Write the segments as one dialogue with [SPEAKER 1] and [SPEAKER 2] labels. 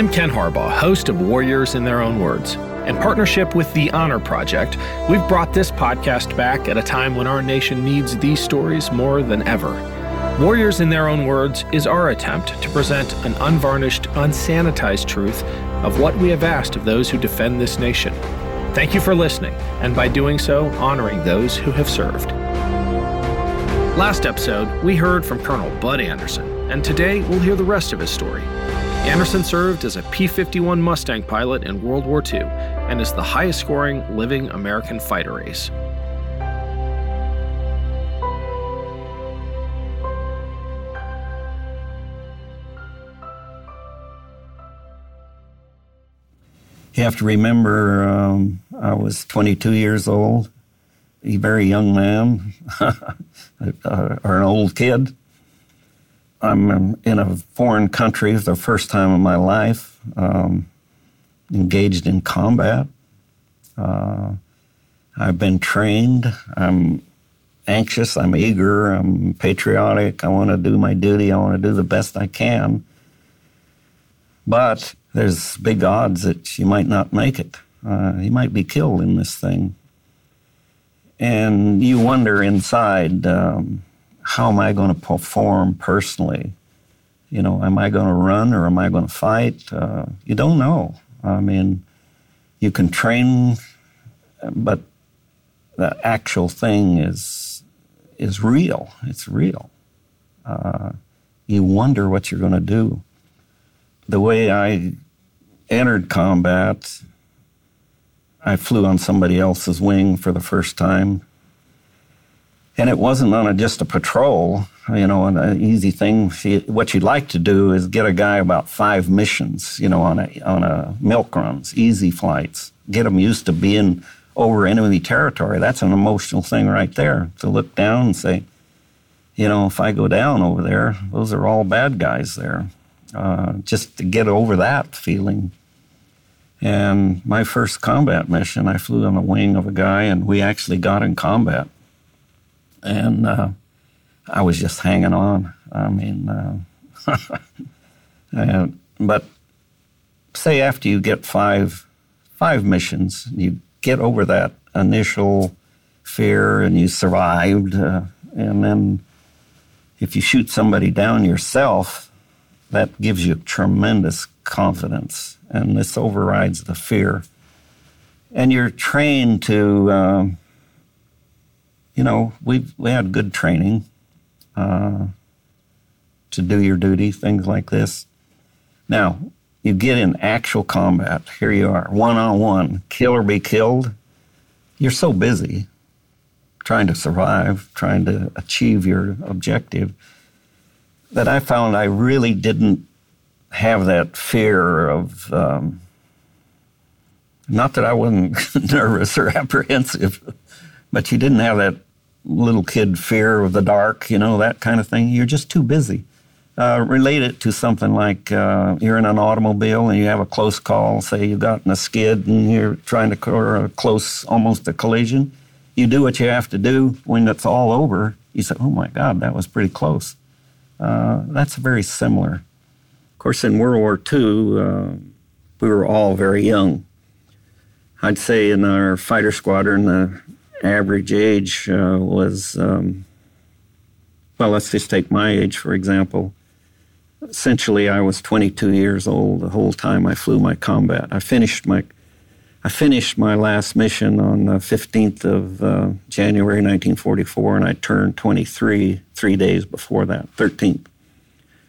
[SPEAKER 1] I'm Ken Harbaugh, host of Warriors in Their Own Words. In partnership with the Honor Project, we've brought this podcast back at a time when our nation needs these stories more than ever. Warriors in Their Own Words is our attempt to present an unvarnished, unsanitized truth of what we have asked of those who defend this nation. Thank you for listening, and by doing so, honoring those who have served. Last episode, we heard from Colonel Bud Anderson, and today we'll hear the rest of his story. Anderson served as a P 51 Mustang pilot in World War II and is the highest scoring living American fighter ace.
[SPEAKER 2] You have to remember um, I was 22 years old, a very young man, or an old kid. I'm in a foreign country for the first time in my life, um, engaged in combat. Uh, I've been trained. I'm anxious. I'm eager. I'm patriotic. I want to do my duty. I want to do the best I can. But there's big odds that you might not make it. Uh, you might be killed in this thing. And you wonder inside, um, how am I going to perform personally? You know, am I going to run or am I going to fight? Uh, you don't know. I mean, you can train, but the actual thing is is real. It's real. Uh, you wonder what you're going to do. The way I entered combat, I flew on somebody else's wing for the first time and it wasn't on a, just a patrol, you know, an easy thing. what you'd like to do is get a guy about five missions, you know, on a on a milk runs, easy flights, get them used to being over enemy territory. That's an emotional thing right there. To look down and say, you know, if I go down over there, those are all bad guys there. Uh, just to get over that feeling. And my first combat mission, I flew on the wing of a guy, and we actually got in combat and uh, I was just hanging on. I mean, uh, and, but say after you get five five missions, you get over that initial fear and you survived, uh, and then if you shoot somebody down yourself, that gives you tremendous confidence, and this overrides the fear. And you're trained to um, you know, we we had good training uh, to do your duty, things like this. Now, you get in actual combat. Here you are, one on one, kill or be killed. You're so busy trying to survive, trying to achieve your objective, that I found I really didn't have that fear of. Um, not that I wasn't nervous or apprehensive, but you didn't have that little kid fear of the dark, you know, that kind of thing. You're just too busy. Uh, relate it to something like uh, you're in an automobile and you have a close call. Say you got in a skid and you're trying to or a close, almost a collision. You do what you have to do. When it's all over, you say, "Oh my God, that was pretty close." Uh, that's very similar. Of course, in World War II, uh, we were all very young. I'd say in our fighter squadron, the average age uh, was, um, well, let's just take my age, for example. Essentially, I was 22 years old the whole time I flew my combat. I finished my I finished my last mission on the 15th of uh, January 1944, and I turned 23 three days before that, 13th.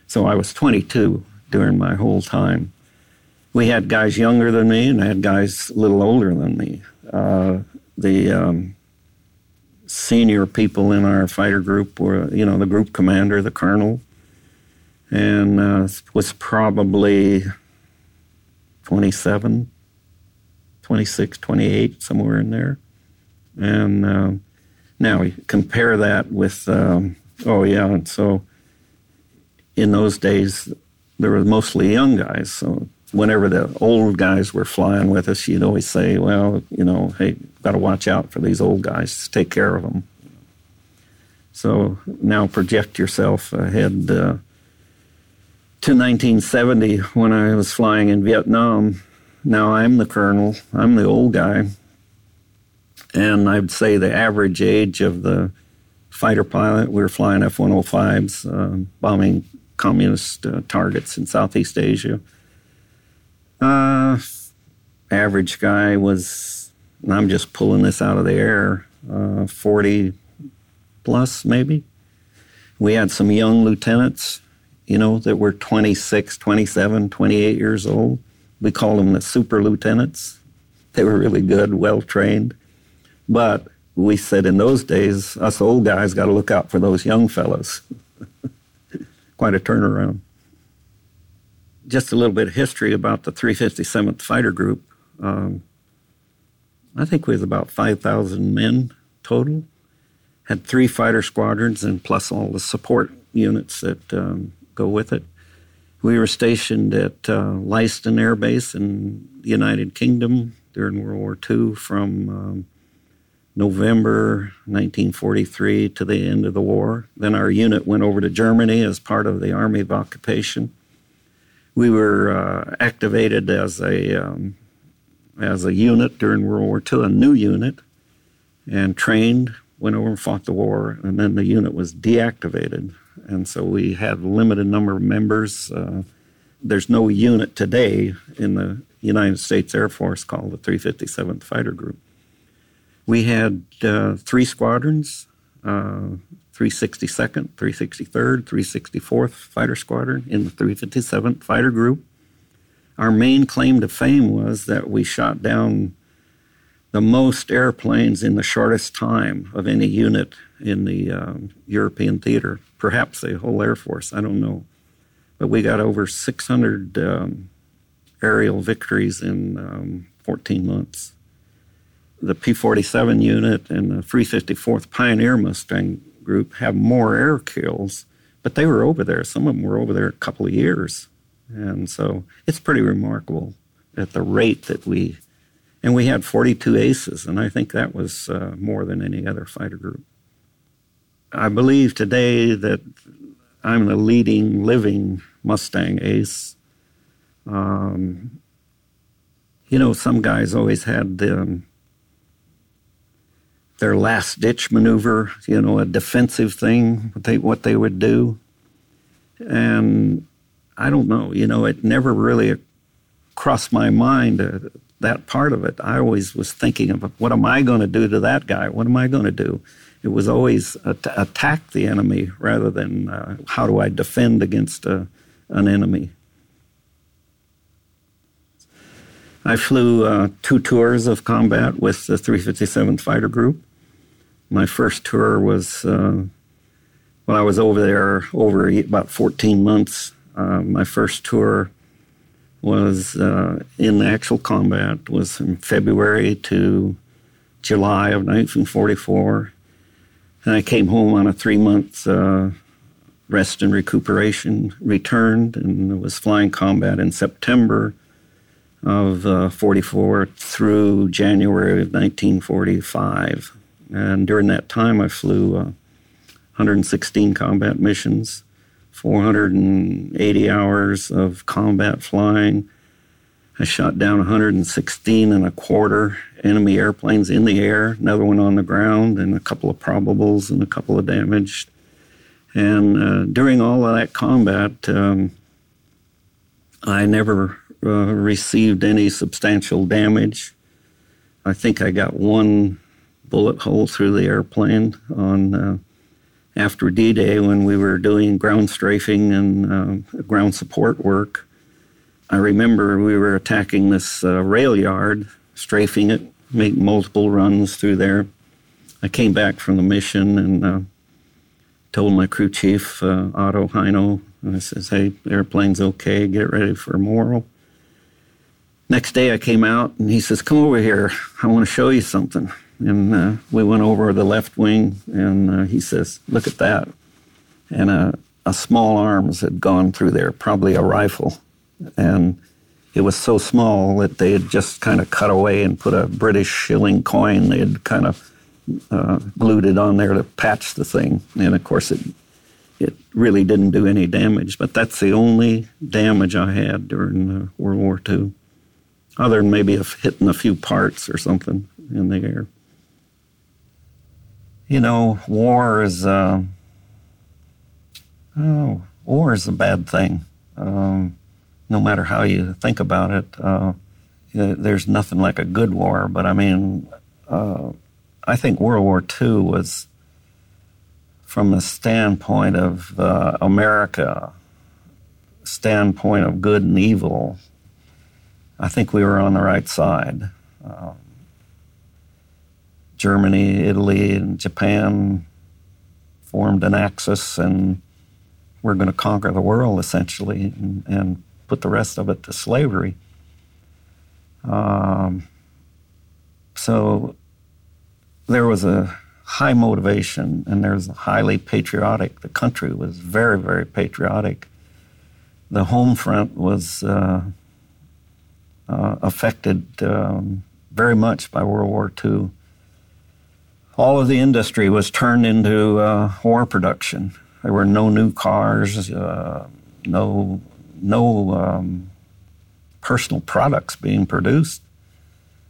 [SPEAKER 2] So I was 22 during my whole time. we had guys younger than me and I had guys a little older than me. Uh, the um, senior people in our fighter group were, you know, the group commander, the colonel, and uh, was probably 27, 26, 28, somewhere in there. And uh, now we compare that with, um, oh, yeah, and so in those days, there were mostly young guys. So whenever the old guys were flying with us, you'd always say, well, you know, hey, got to watch out for these old guys, take care of them. So now project yourself ahead uh, to 1970 when I was flying in Vietnam. Now I'm the colonel, I'm the old guy. And I'd say the average age of the fighter pilot, we were flying F 105s, uh, bombing communist uh, targets in Southeast Asia uh, average guy was, I'm just pulling this out of the air, uh, 40 plus maybe. We had some young lieutenants, you know, that were 26, 27, 28 years old. We called them the super lieutenants. They were really good, well trained. But we said in those days, us old guys got to look out for those young fellows. Quite a turnaround just a little bit of history about the 357th Fighter Group. Um, I think we was about 5,000 men total. Had three fighter squadrons and plus all the support units that um, go with it. We were stationed at uh, Leiston Air Base in the United Kingdom during World War II from um, November 1943 to the end of the war. Then our unit went over to Germany as part of the Army of Occupation we were uh, activated as a um, as a unit during World War II, a new unit, and trained. Went over and fought the war, and then the unit was deactivated, and so we had a limited number of members. Uh, there's no unit today in the United States Air Force called the 357th Fighter Group. We had uh, three squadrons. Uh, 362nd, 363rd, 364th Fighter Squadron in the 357th Fighter Group. Our main claim to fame was that we shot down the most airplanes in the shortest time of any unit in the um, European theater, perhaps the whole Air Force, I don't know. But we got over 600 um, aerial victories in um, 14 months. The P 47 unit and the 354th Pioneer Mustang group have more air kills, but they were over there. Some of them were over there a couple of years. And so it's pretty remarkable at the rate that we, and we had 42 aces, and I think that was uh, more than any other fighter group. I believe today that I'm the leading living Mustang ace. Um, you know, some guys always had the their last ditch maneuver, you know, a defensive thing, what they, what they would do. And I don't know, you know, it never really crossed my mind, uh, that part of it. I always was thinking of what am I going to do to that guy? What am I going to do? It was always at- attack the enemy rather than uh, how do I defend against a, uh, an enemy. I flew uh, two tours of combat with the 357th Fighter Group my first tour was uh, when I was over there over about 14 months. Uh, my first tour was uh, in actual combat was from February to July of 1944, and I came home on a three month uh, rest and recuperation. Returned and was flying combat in September of uh, 44 through January of 1945. And during that time, I flew uh, 116 combat missions, 480 hours of combat flying. I shot down 116 and a quarter enemy airplanes in the air, another one on the ground, and a couple of probables and a couple of damaged. And uh, during all of that combat, um, I never uh, received any substantial damage. I think I got one bullet hole through the airplane on uh, after D-Day when we were doing ground strafing and uh, ground support work. I remember we were attacking this uh, rail yard, strafing it, making multiple runs through there. I came back from the mission and uh, told my crew chief, uh, Otto Heino, I says, hey, airplane's okay, get ready for Morro. Next day I came out and he says, come over here, I want to show you something. And uh, we went over the left wing and uh, he says, look at that. And a, a small arms had gone through there, probably a rifle. And it was so small that they had just kind of cut away and put a British shilling coin. They had kind of uh, glued it on there to patch the thing. And of course, it it really didn't do any damage. But that's the only damage I had during uh, World War II, other than maybe hitting a few parts or something in the air. You know, war is. Uh, oh, war is a bad thing. Um, no matter how you think about it, uh, there's nothing like a good war. But I mean, uh, I think World War II was, from the standpoint of uh, America, standpoint of good and evil, I think we were on the right side. Um, Germany, Italy, and Japan formed an axis, and we're going to conquer the world essentially and, and, put the rest of it to slavery. Um, so there was a high motivation and there was highly patriotic. The country was very, very patriotic. The home front was uh, uh, affected um, very much by World War II. All of the industry was turned into uh, war production. There were no new cars, uh, no no um, personal products being produced.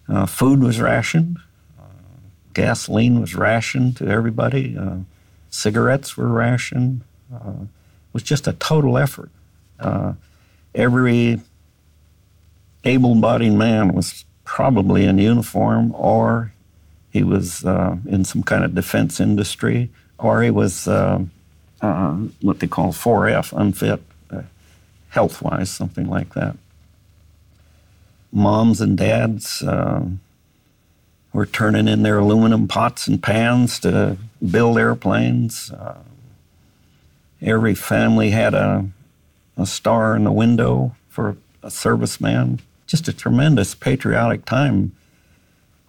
[SPEAKER 2] Uh, food was rationed gasoline was rationed to everybody. Uh, cigarettes were rationed. Uh, it was just a total effort. Uh, every able-bodied man was probably in uniform, or he was uh, in some kind of defense industry, or he was uh, uh, what they call 4F, unfit, health-wise, something like that. Moms and dads were turning in their aluminum pots and pans to build airplanes. Uh, every family had a, a star in the window for a serviceman. Just a tremendous patriotic time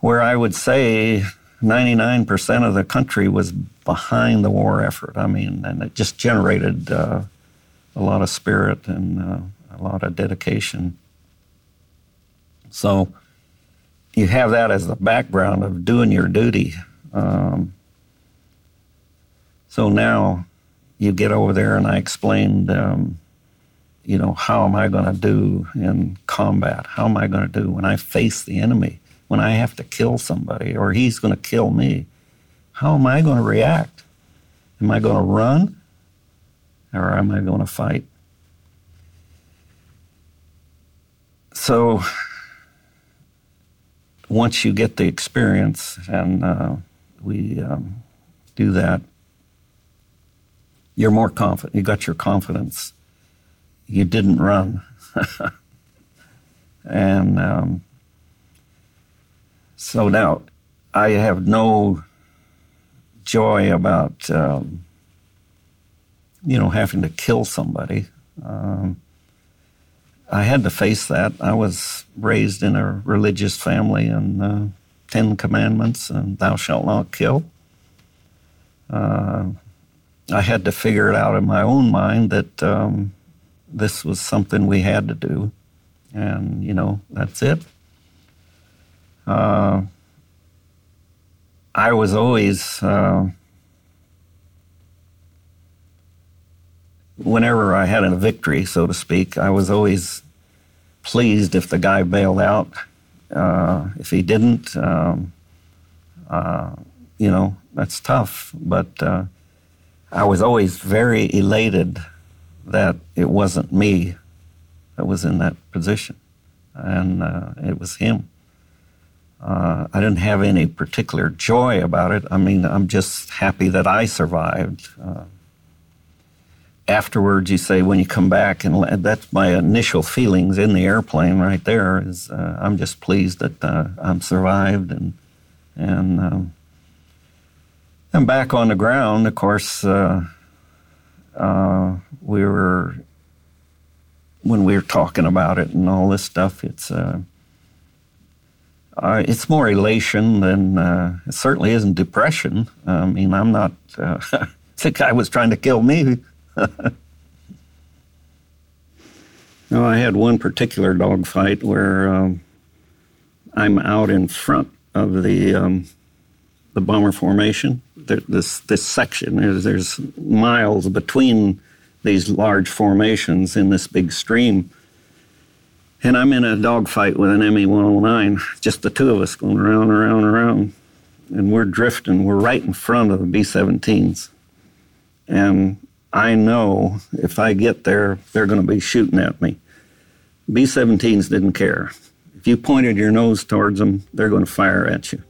[SPEAKER 2] where I would say 99% of the country was behind the war effort. I mean, and it just generated uh, a lot of spirit and uh, a lot of dedication. So, you have that as the background of doing your duty. Um, so now you get over there, and I explained, um, you know, how am I going to do in combat? How am I going to do when I face the enemy? When I have to kill somebody or he's going to kill me? How am I going to react? Am I going to run or am I going to fight? So once you get the experience, and uh, we um, do that, you're more confident. You got your confidence. You didn't run. and um, so now I have no joy about, um, you know, having to kill somebody. Um, I had to face that. I was raised in a religious family and uh, Ten Commandments and Thou shalt not kill. Uh, I had to figure it out in my own mind that um, this was something we had to do, and you know that's it. Uh, I was always uh, whenever I had a victory, so to speak, I was always pleased if the guy bailed out. Uh, if he didn't, um, uh, you know, that's tough. But uh, I was always very elated that it wasn't me that was in that position, and uh, it was him. Uh, I didn't have any particular joy about it. I mean, I'm just happy that I survived. Uh, afterwards, you say when you come back, and that's my initial feelings in the airplane right there. Is uh, I'm just pleased that uh, I'm survived and and um, I'm back on the ground. Of course, uh, uh, we were when we were talking about it and all this stuff. It's uh, it's more elation than uh, it certainly isn't depression. I mean, I'm not. Uh, the guy was trying to kill me. no, I had one particular dogfight where um, I'm out in front of the um, the bomber formation. There, this this section there's miles between these large formations in this big stream and I'm in a dogfight with an ME 109, just the two of us going around, around, around. And we're drifting. We're right in front of the B 17s. And I know if I get there, they're going to be shooting at me. B 17s didn't care. If you pointed your nose towards them, they're going to fire at you.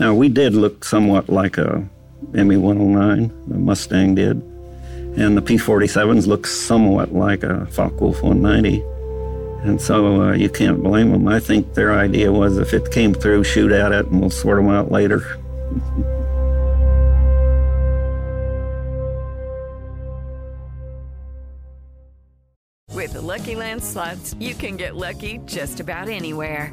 [SPEAKER 2] Now, we did look somewhat like a ME 109, the Mustang did. And the P 47s looked somewhat like a Focke-Wulf 190. And so uh, you can't blame them. I think their idea was if it came through, shoot at it and we'll sort them out later.
[SPEAKER 3] With the Lucky Land slots, you can get lucky just about anywhere.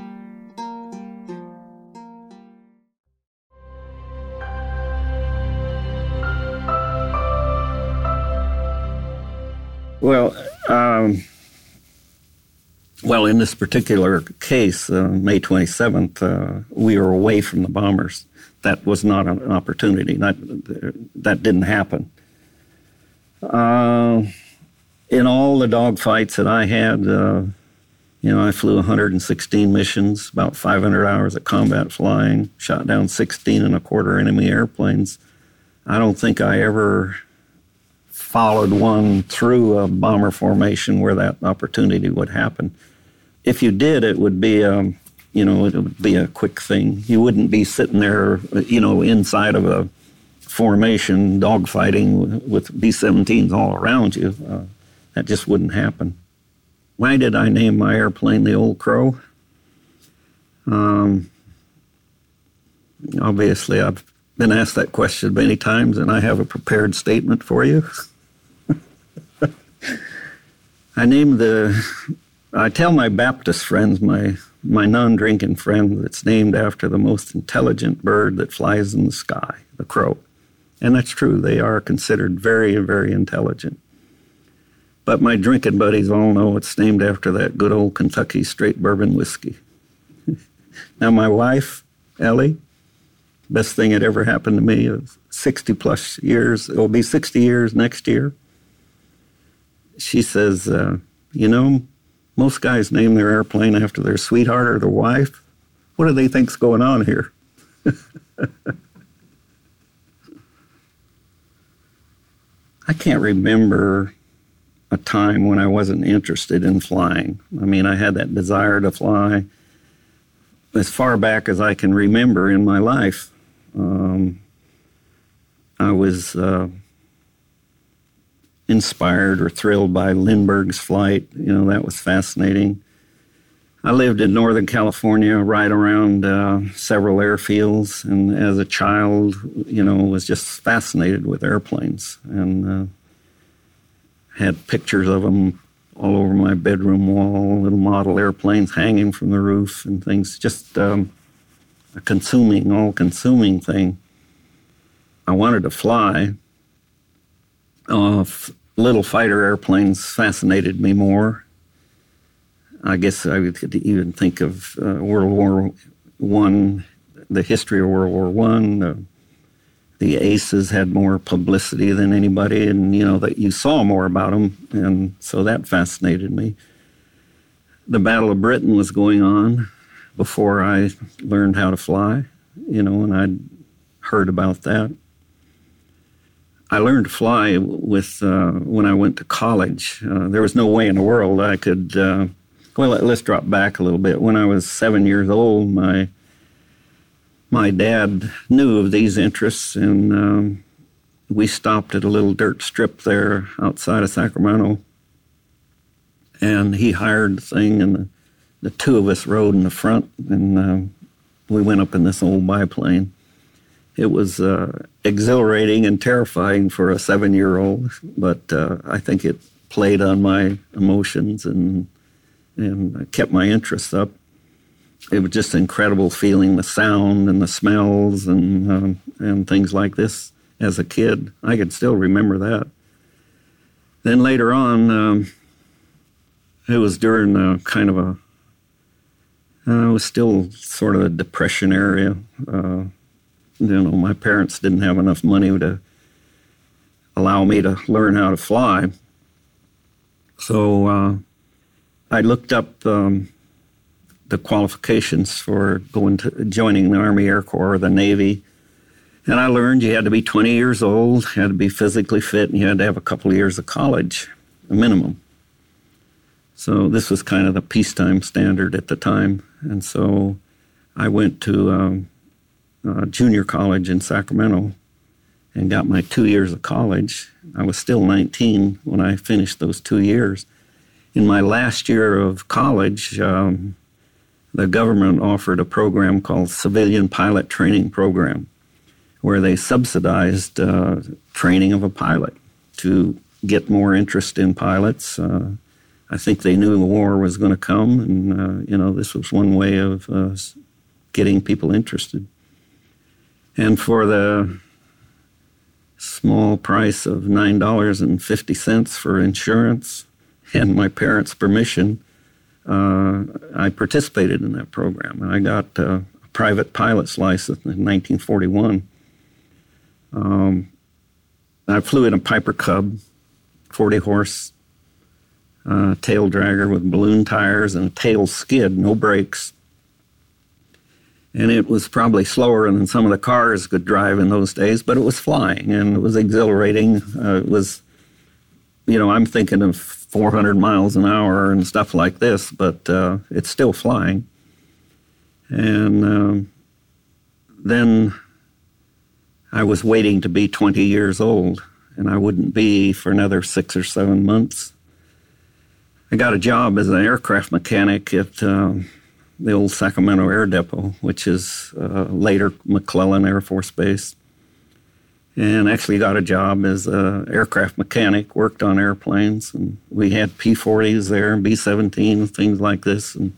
[SPEAKER 2] Well, um, well, in this particular case, uh, May 27th, uh, we were away from the bombers. That was not an opportunity. That, that didn't happen. Uh, in all the dogfights that I had, uh, you know, I flew 116 missions, about 500 hours of combat flying, shot down 16 and a quarter enemy airplanes. I don't think I ever followed one through a bomber formation where that opportunity would happen. If you did, it would be a, um, you know, it would be a quick thing. You wouldn't be sitting there, you know, inside of a formation dogfighting with B-17s all around you. Uh, that just wouldn't happen. Why did I name my airplane the Old Crow? Um, obviously, I've been asked that question many times, and I have a prepared statement for you. I name the, I tell my Baptist friends, my, my non drinking friend, it's named after the most intelligent bird that flies in the sky, the crow. And that's true, they are considered very, very intelligent. But my drinking buddies all know it's named after that good old Kentucky straight bourbon whiskey. now, my wife, Ellie, best thing that ever happened to me is 60 plus years. It will be 60 years next year she says, uh, you know, most guys name their airplane after their sweetheart or their wife. What do they think's going on here? I can't remember a time when I wasn't interested in flying. I mean, I had that desire to fly as far back as I can remember in my life. Um, I was uh, inspired or thrilled by Lindbergh's flight. You know, that was fascinating. I lived in Northern California, right around uh, several airfields, and as a child, you know, was just fascinated with airplanes and uh, had pictures of them all over my bedroom wall, little model airplanes hanging from the roof and things. Just um, a consuming, all consuming thing. I wanted to fly. Uh, little fighter airplanes fascinated me more. I guess I could even think of uh, World War One, the history of World War One. Uh, the aces had more publicity than anybody, and you know that you saw more about them, and so that fascinated me. The Battle of Britain was going on before I learned how to fly, you know, and I'd heard about that. I learned to fly with uh, when I went to college. Uh, there was no way in the world I could. Uh, well, let's drop back a little bit. When I was seven years old, my my dad knew of these interests, and um, we stopped at a little dirt strip there outside of Sacramento. And he hired the thing, and the, the two of us rode in the front, and uh, we went up in this old biplane. It was uh, exhilarating and terrifying for a seven year old, but uh, I think it played on my emotions and, and kept my interest up it was just incredible feeling the sound and the smells and um, and things like this as a kid. I could still remember that. Then later on, um, it was during a kind of a. Uh, was still sort of a depression area. Uh, you know, my parents didn't have enough money to allow me to learn how to fly. So uh, I looked up um, the qualifications for going to joining the Army Air Corps or the Navy. And I learned you had to be 20 years old, had to be physically fit, and you had to have a couple of years of college, a minimum. So this was kind of the peacetime standard at the time. And so I went to um, uh, junior college in Sacramento and got my two years of college. I was still 19 when I finished those two years. In my last year of college, um, the government offered a program called Civilian Pilot Training Program, where they subsidized uh, training of a pilot to get more interest in pilots. Uh, I think they knew the war was going to come, and uh, you know this was one way of uh, getting people interested. And for the small price of nine dollars and fifty cents for insurance and my parents' permission, uh, I participated in that program. And I got uh, a private pilot's license in 1941. Um, I flew in a Piper Cub, 40 horse uh, tail dragger with balloon tires and a tail skid, no brakes. And it was probably slower than some of the cars could drive in those days, but it was flying and it was exhilarating. Uh, it was, you know, I'm thinking of 400 miles an hour and stuff like this, but uh, it's still flying. And um, then I was waiting to be 20 years old, and I wouldn't be for another six or seven months. I got a job as an aircraft mechanic at um, the old Sacramento Air Depot, which is uh, later McClellan Air Force Base and actually got a job as an aircraft mechanic, worked on airplanes, and we had P-40s there, B-17s, things like this, and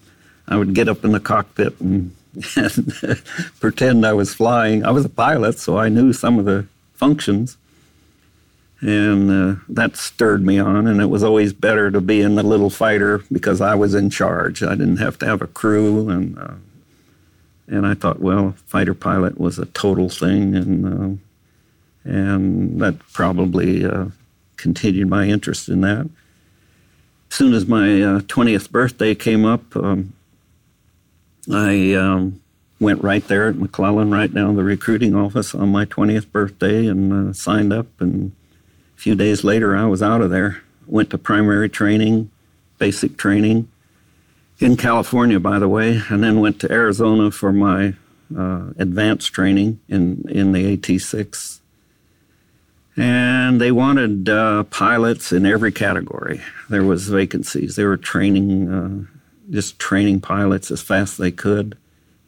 [SPEAKER 2] I would get up in the cockpit and, and pretend I was flying. I was a pilot, so I knew some of the functions, and uh, that stirred me on, and it was always better to be in the little fighter because I was in charge. I didn't have to have a crew, and uh, and I thought, well, fighter pilot was a total thing, and uh, and that probably uh, continued my interest in that. As soon as my uh, 20th birthday came up, um, I um, went right there at McClellan, right down the recruiting office on my 20th birthday, and uh, signed up. And few days later, I was out of there. Went to primary training, basic training in California, by the way, and then went to Arizona for my uh, advanced training in, in the AT 6 and they wanted uh, pilots in every category. There was vacancies. They were training, uh, just training pilots as fast as they could,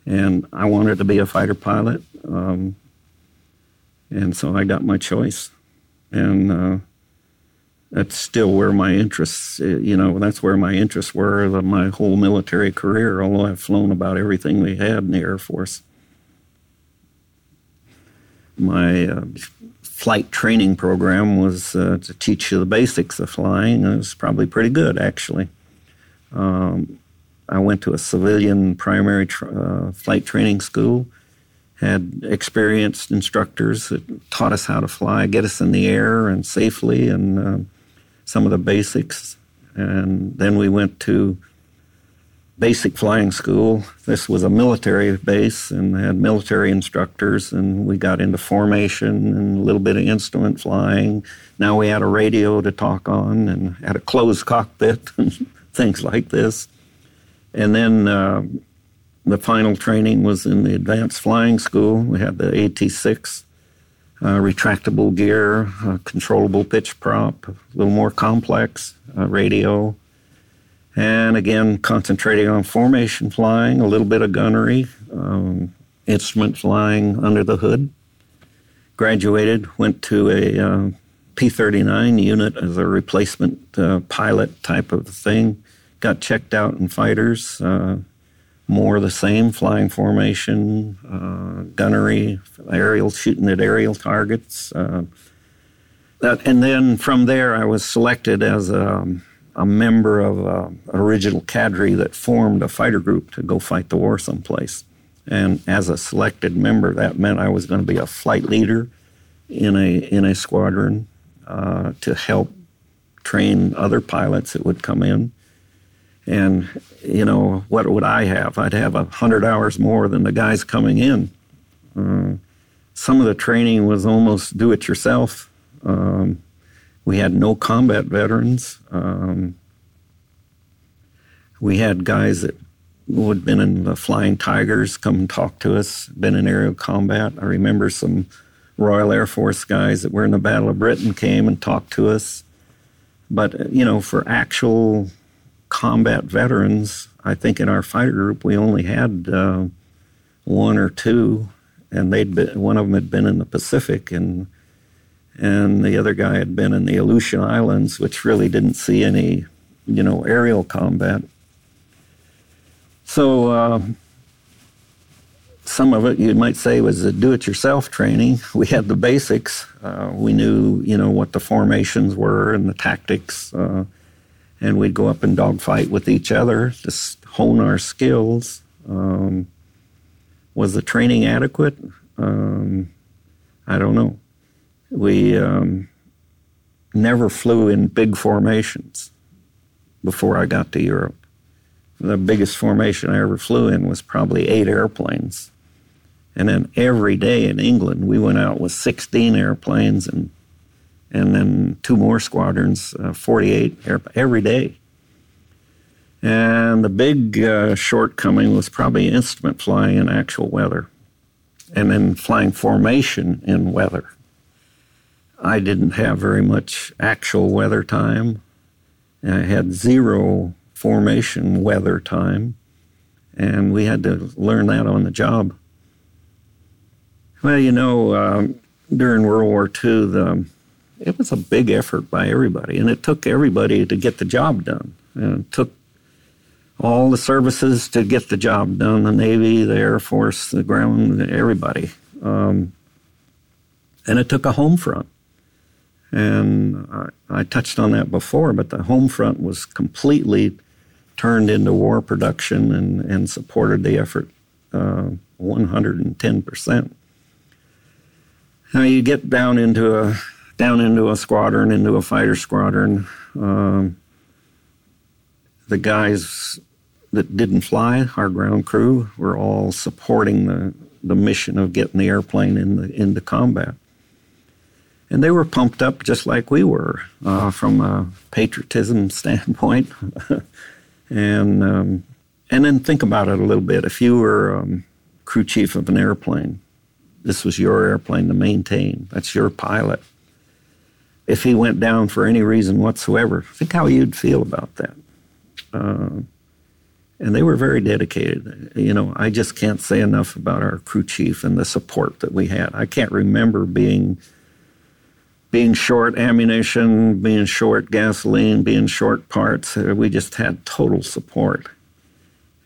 [SPEAKER 2] and I wanted to be a fighter pilot, um, and so I got my choice. And uh, that's still where my interests, uh, you know, that's where my interests were my whole military career, although I've flown about everything we had in the Air Force. My uh, flight training program was uh, to teach you the basics of flying. It was probably pretty good, actually. Um, I went to a civilian primary uh, flight training school, had experienced instructors that taught us how to fly, get us in the air and safely, and uh, some of the basics. And then we went to basic flying school. This was a military base and had military instructors, and we got into formation and a little bit of instrument flying. Now we had a radio to talk on and had a closed cockpit and things like this. And then uh, the final training was in the advanced flying school. We had the AT 6. Uh, retractable gear, uh, controllable pitch prop, a little more complex uh, radio, and again, concentrating on formation flying, a little bit of gunnery, um, instrument flying under the hood. Graduated, went to a P 39 unit as a replacement uh, pilot type of thing. Got checked out in fighters, uh, more the same flying formation, uh, gunnery, aerial, shooting at aerial targets. Uh, that, and then from there, I was selected as a um, a member of uh, an original cadre that formed a fighter group to go fight the war someplace. And as a selected member, that meant I was going to be a flight leader in a in a squadron uh, to help train other pilots that would come in. And you know, what would I have? I'd have a hundred hours more than the guys coming in. Uh, some of the training was almost do it yourself. Um, we had no combat veterans. Um, we had guys that who had been in the Flying Tigers come and talk to us, been in aerial combat. I remember some Royal Air Force guys that were in the Battle of Britain came and talked to us. But, you know, for actual combat veterans, I think in our fighter group we only had uh, one or two, and they'd been, one of them had been in the Pacific, and and the other guy had been in the Aleutian Islands, which really didn't see any, you know, aerial combat. So uh, some of it you might say was a do-it-yourself training. We had the basics. Uh, we knew, you know, what the formations were and the tactics, uh, and we'd go up and dogfight with each other to hone our skills. Um, was the training adequate? Um, I don't know we um, never flew in big formations before I got to Europe. The biggest formation I ever flew in was probably eight airplanes. And then every day in England, we went out with 16 airplanes and and then two more squadrons, uh, 48 airplanes every day. And the big uh, shortcoming was probably instrument flying in actual weather, and then flying formation in weather. I didn't have very much actual weather time. I had zero formation weather time, and we had to learn that on the job. Well, you know, um, during World War II, the, it was a big effort by everybody, and it took everybody to get the job done. And it took all the services to get the job done the Navy, the Air Force, the ground, everybody. Um, and it took a home front. And I, I, touched on that before, but the home front was completely turned into war production and, and supported the effort uh, 110%. Now you get down into a down into a squadron, into a fighter squadron. Um, the guys that didn't fly, our ground crew, were all supporting the, the mission of getting the airplane in the, into combat and they were pumped up just like we were uh, from a patriotism standpoint. and um, and then think about it a little bit. If you were um, crew chief of an airplane, this was your airplane to maintain. That's your pilot. If he went down for any reason whatsoever, think how you'd feel about that. Uh, and they were very dedicated. You know, I just can't say enough about our crew chief and the support that we had. I can't remember being being short ammunition, being short gasoline, being short parts. Uh, we just had total support.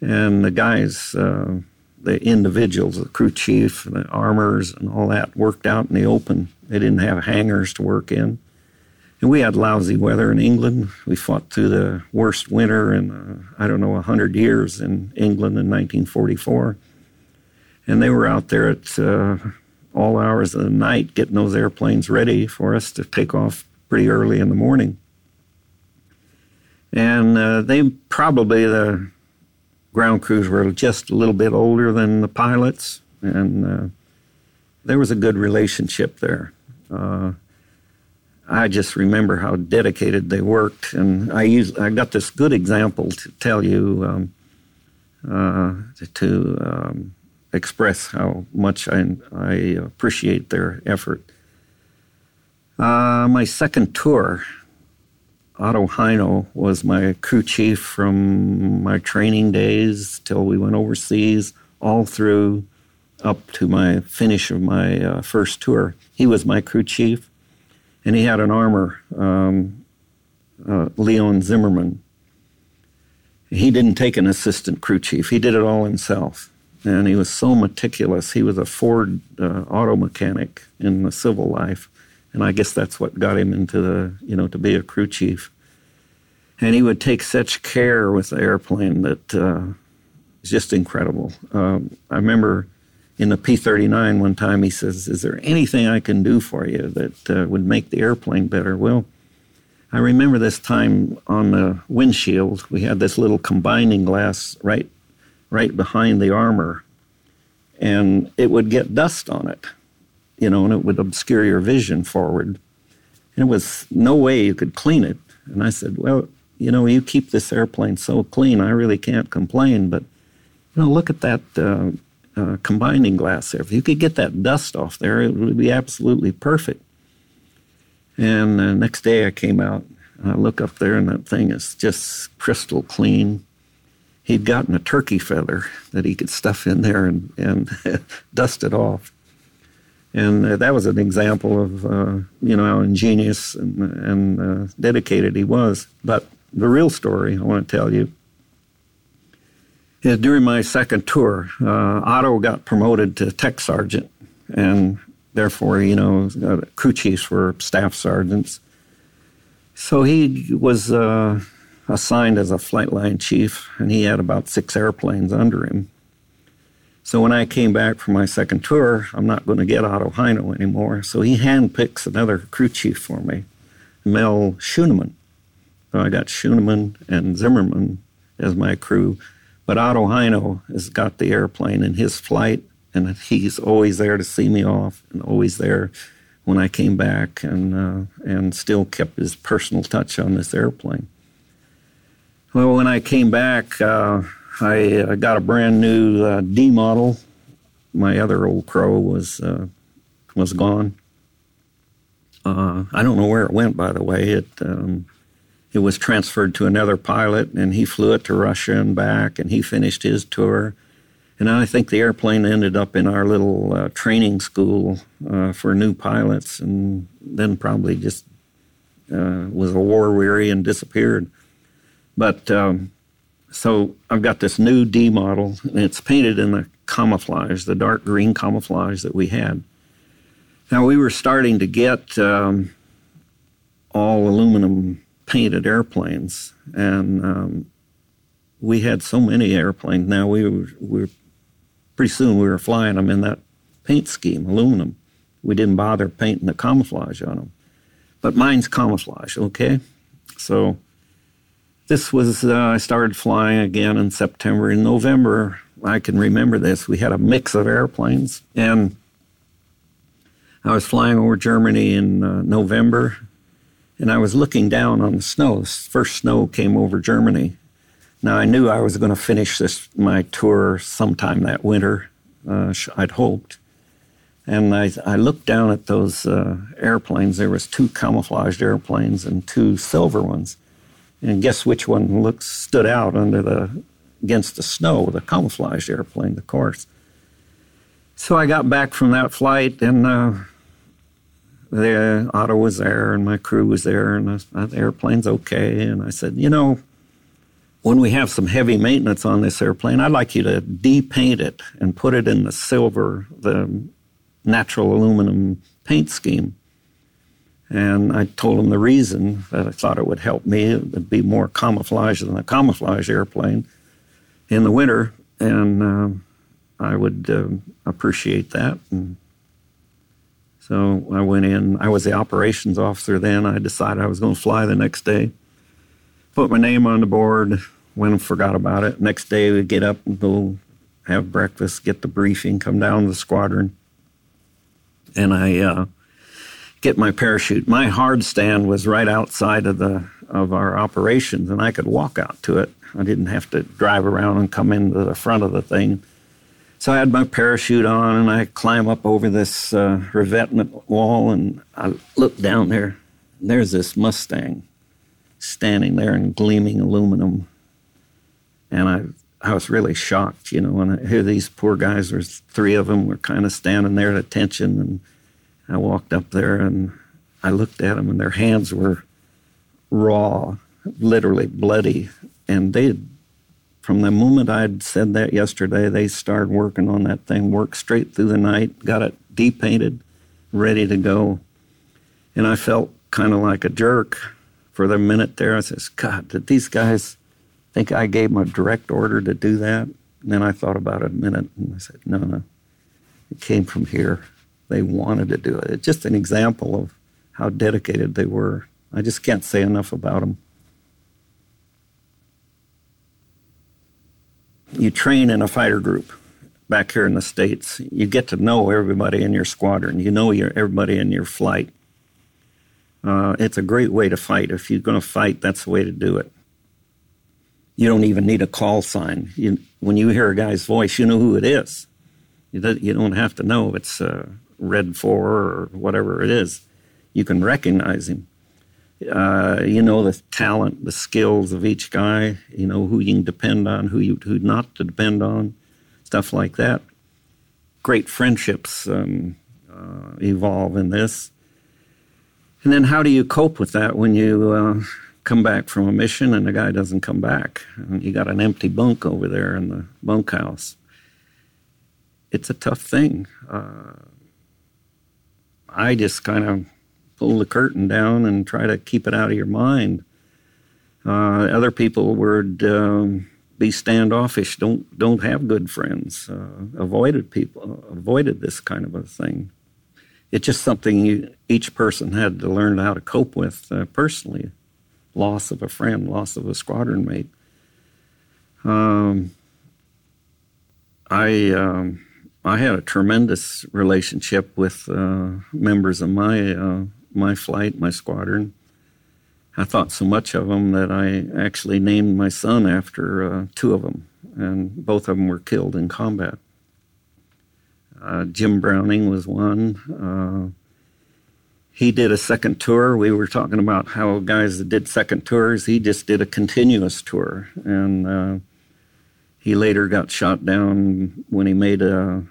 [SPEAKER 2] And the guys, uh, the individuals, the crew chief, the armors, and all that worked out in the open. They didn't have hangars to work in. And we had lousy weather in England. We fought through the worst winter in, uh, I don't know, 100 years in England in 1944. And they were out there at uh, all hours of the night getting those airplanes ready for us to take off pretty early in the morning. And uh, they probably, the ground crews were just a little bit older than the pilots. And uh, there was a good relationship there. I just remember how dedicated they worked, and I used I got this good example to tell you um, uh, to um, express how much I, I appreciate their effort. Uh, my second tour, Otto Heino was my crew chief from my training days till we went overseas, all through up to my finish of my uh, first tour. He was my crew chief and he had an armor, um, uh, Leon Zimmerman. He didn't take an assistant crew chief. He did it all himself. And he was so meticulous. He was a Ford uh, auto mechanic in the civil life. And I guess that's what got him into the, you know, to be a crew chief. And he would take such care with the airplane that uh, it's just incredible. Um, I remember in the P 39 one time, he says, Is there anything I can do for you that uh, would make the airplane better? Well, I remember this time on the windshield, we had this little combining glass right, right behind the armor, and it would get dust on it, you know, and it would obscure your vision forward. And it was no way you could clean it. And I said, Well, you know, you keep this airplane so clean, I really can't complain, but, you know, look at that. Uh, uh, combining glass there. If you could get that dust off there, it would be absolutely perfect. And the next day I came out, I look up there, and that thing is just crystal clean. He'd gotten a turkey feather that he could stuff in there and, and dust it off. And uh, that was an example of, uh, you know, how ingenious and, and uh, dedicated he was. But the real story I want to tell you during my second tour, uh, Otto got promoted to tech sergeant, and therefore, you know, crew chiefs were staff sergeants. So he was uh, assigned as a flight line chief, and he had about six airplanes under him. So when I came back from my second tour, I'm not going to get Otto Heino anymore. So he handpicks another crew chief for me, Mel Schoeneman. So I got Schoeneman and Zimmerman as my crew but Otto Heino has got the airplane in his flight, and he's always there to see me off, and always there when I came back, and uh, and still kept his personal touch on this airplane. Well, when I came back, uh, I, I, got a brand new uh, D model. My other old crow was uh, was gone. Uh, I don't know where it went, by the way. It um, it was transferred to another pilot, and he flew it to Russia and back, and he finished his tour. And I think the airplane ended up in our little uh, training school uh, for new pilots, and then probably just uh, was war weary and disappeared. But um, so I've got this new D model, and it's painted in the camouflage, the dark green camouflage that we had. Now we were starting to get um, all aluminum painted airplanes, and um, we had so many airplanes. Now we were, we were pretty soon we were flying them in that paint scheme, aluminum. We didn't bother painting the camouflage on them, but mine's camouflage. Okay, so this was uh, I started flying again in September. In November, I can remember this. We had a mix of airplanes, and I was flying over Germany in uh, November and I was looking down on the snow. The First snow came over Germany. Now I knew I was going to finish this my tour sometime that winter. Uh, I'd hoped, and I, I looked down at those uh, airplanes. There was two camouflaged airplanes and two silver ones, and guess which one looked stood out under the against the snow? The camouflaged airplane, of course. So I got back from that flight and. Uh, the Otto was there and my crew was there, and the, the airplane's okay. And I said, you know, when we have some heavy maintenance on this airplane, I'd like you to depaint it and put it in the silver, the natural aluminum paint scheme. And I told him the reason that I thought it would help me. It would be more camouflage than a camouflage airplane in the winter. And uh, I would uh, appreciate that. And so I went in. I was the operations officer then. I decided I was going to fly the next day. Put my name on the board, went and forgot about it. Next day, we get up and go have breakfast, get the briefing, come down to the squadron. And I uh, get my parachute. My hard stand was right outside of the of our operations, and I could walk out to it. I didn't have to drive around and come into the front of the thing. So I had my parachute on, and I climb up over this uh, revetment wall, and I look down there. There's this Mustang standing there in gleaming aluminum, and I I was really shocked, you know. And I hear these poor guys, there's three of them, were kind of standing there at attention, and I walked up there and I looked at them, and their hands were raw, literally bloody, and they from the moment I'd said that yesterday, they started working on that thing, worked straight through the night, got it depainted, ready to go. And I felt kind of like a jerk for the minute there. I says, God, did these guys think I gave them a direct order to do that? And then I thought about it a minute and I said, no, no, it came from here. They wanted to do it. It's just an example of how dedicated they were. I just can't say enough about them. You train in a fighter group back here in the States. You get to know everybody in your squadron, you know your, everybody in your flight. Uh, it's a great way to fight. If you're going to fight, that's the way to do it. You don't even need a call sign. You, when you hear a guy's voice, you know who it is. You, do, you don't have to know it's uh, Red 4 or whatever it is. You can recognize him. Uh, you know the talent, the skills of each guy. You know who you can depend on, who you who not to depend on, stuff like that. Great friendships um, uh, evolve in this. And then how do you cope with that when you uh, come back from a mission and the guy doesn't come back? And you got an empty bunk over there in the bunkhouse. It's a tough thing. Uh, I just kind of pull the curtain down and try to keep it out of your mind. Uh, other people would um, be standoffish, don't don't have good friends, uh, avoided people, avoided this kind of a thing. It's just something you, each person had to learn how to cope with uh, personally. Loss of a friend, loss of a squadron mate. Um, I um, I had a tremendous relationship with uh, members of my uh, my flight, my squadron. I thought so much of them that I actually named my son after uh, two of them, and both of them were killed in combat. Uh, Jim Browning was one. Uh, he did a second tour. We were talking about how guys that did second tours, he just did a continuous tour. And uh, he later got shot down when he made a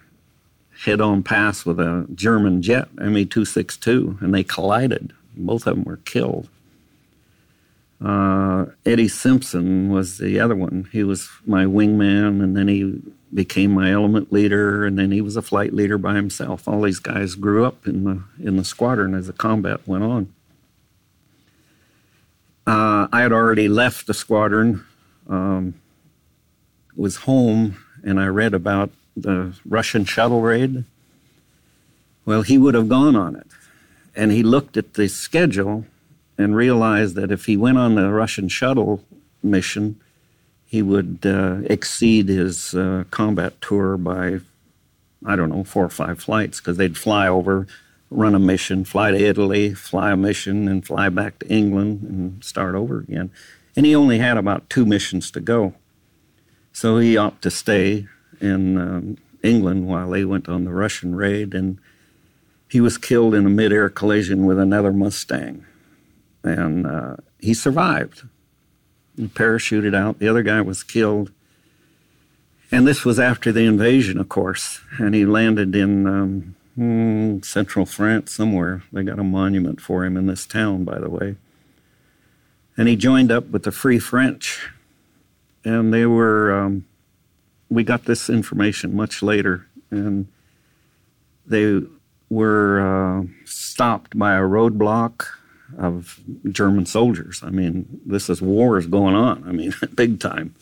[SPEAKER 2] head on pass with a German jet, ME 262, and they collided. Both of them were killed. Uh, Eddie Simpson was the other one. He was my wingman, and then he became my element leader, and then he was a flight leader by himself. All these guys grew up in the in the squadron as the combat went on. Uh, I had already left the squadron, um, was home, and I read about the Russian shuttle raid. Well, he would have gone on it. And he looked at the schedule and realized that if he went on the Russian shuttle mission, he would uh, exceed his uh, combat tour by, I don't know, four or five flights because they'd fly over, run a mission, fly to Italy, fly a mission, and fly back to England and start over again. And he only had about two missions to go. So he opted to stay in um, England while they went on the Russian raid, and he was killed in a mid-air collision with another Mustang, and uh, he survived. He parachuted out. The other guy was killed, and this was after the invasion, of course. And he landed in um, hmm, central France somewhere. They got a monument for him in this town, by the way. And he joined up with the Free French, and they were. Um, we got this information much later, and they were uh, stopped by a roadblock of German soldiers. I mean, this is war is going on. I mean, big time.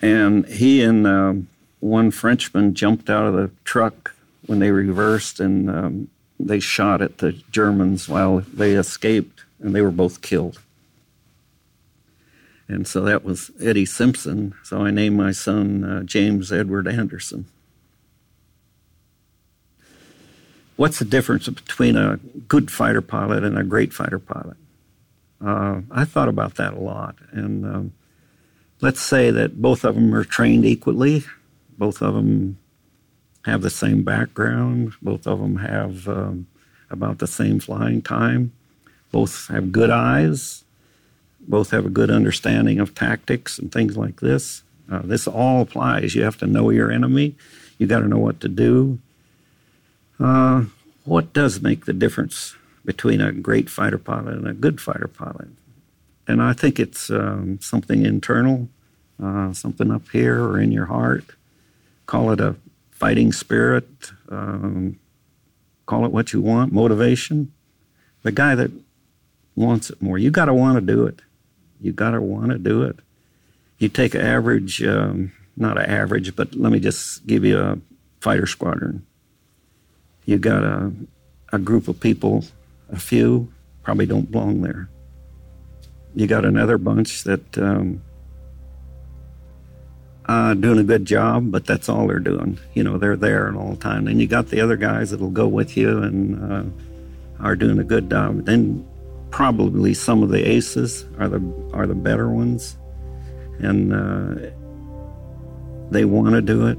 [SPEAKER 2] And he and uh, one Frenchman jumped out of the truck when they reversed, and um, they shot at the Germans while they escaped, and they were both killed. And so that was Eddie Simpson. So I named my son uh, James Edward Anderson. What's the difference between a good fighter pilot and a great fighter pilot? Uh, I thought about that a lot. And um, let's say that both of them are trained equally, both of them have the same background, both of them have um, about the same flying time, both have good eyes, both have a good understanding of tactics and things like this. Uh, this all applies. You have to know your enemy. You got to know what to do. Uh, what does make the difference between a great fighter pilot and a good fighter pilot? And I think it's um, something internal, uh, something up here or in your heart. Call it a fighting spirit, um, call it what you want, motivation. The guy that wants it more, you got to want to do it. You got to want to do it. You take an average, um, not an average, but let me just give you a fighter squadron you got a, a group of people, a few probably don't belong there. You got another bunch that um, uh, doing a good job, but that's all they're doing. You know, they're there all the time. Then you got the other guys that'll go with you and uh, are doing a good job. Then probably some of the aces are the are the better ones, and uh, they want to do it.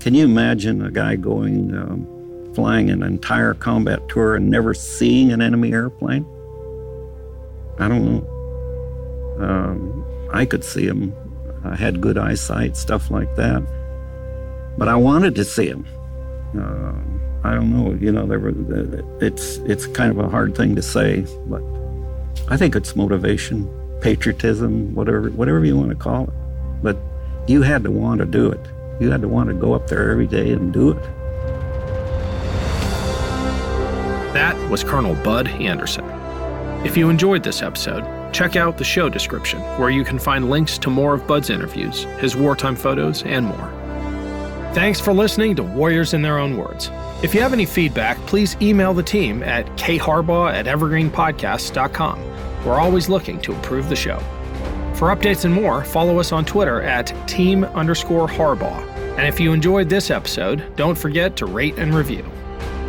[SPEAKER 2] Can you imagine a guy going? Um, flying an entire combat tour and never seeing an enemy airplane? I don't know. Um, I could see him. I had good eyesight, stuff like that. But I wanted to see him. Uh, I don't know. You know, there were, it's it's kind of a hard thing to say, but I think it's motivation, patriotism, whatever whatever you want to call it. But you had to want to do it. You had to want to go up there every day and do it.
[SPEAKER 1] That was Colonel Bud Anderson. If you enjoyed this episode, check out the show description where you can find links to more of Bud's interviews, his wartime photos, and more. Thanks for listening to Warriors in Their Own Words. If you have any feedback, please email the team at kharbaugh at evergreenpodcasts.com. We're always looking to improve the show. For updates and more, follow us on Twitter at team underscore Harbaugh. And if you enjoyed this episode, don't forget to rate and review.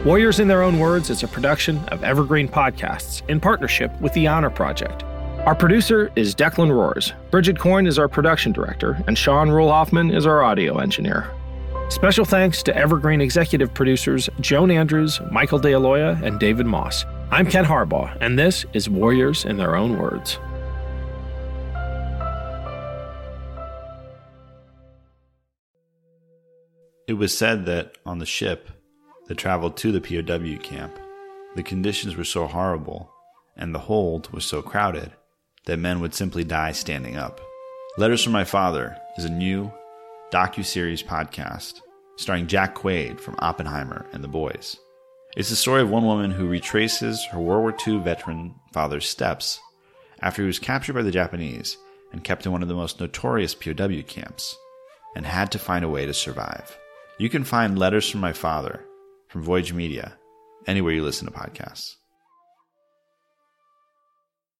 [SPEAKER 1] Warriors in Their Own Words is a production of Evergreen Podcasts in partnership with the Honor Project. Our producer is Declan Roars. Bridget Coyne is our production director, and Sean Rule Hoffman is our audio engineer. Special thanks to Evergreen executive producers Joan Andrews, Michael DeAloia, and David Moss. I'm Ken Harbaugh, and this is Warriors in Their Own Words.
[SPEAKER 4] It was said that on the ship, that traveled to the POW camp. The conditions were so horrible, and the hold was so crowded, that men would simply die standing up. Letters from My Father is a new docu-series podcast starring Jack Quaid from Oppenheimer and The Boys. It's the story of one woman who retraces her World War II veteran father's steps after he was captured by the Japanese and kept in one of the most notorious POW camps and had to find a way to survive. You can find Letters from My Father from Voyage Media, anywhere you listen to podcasts.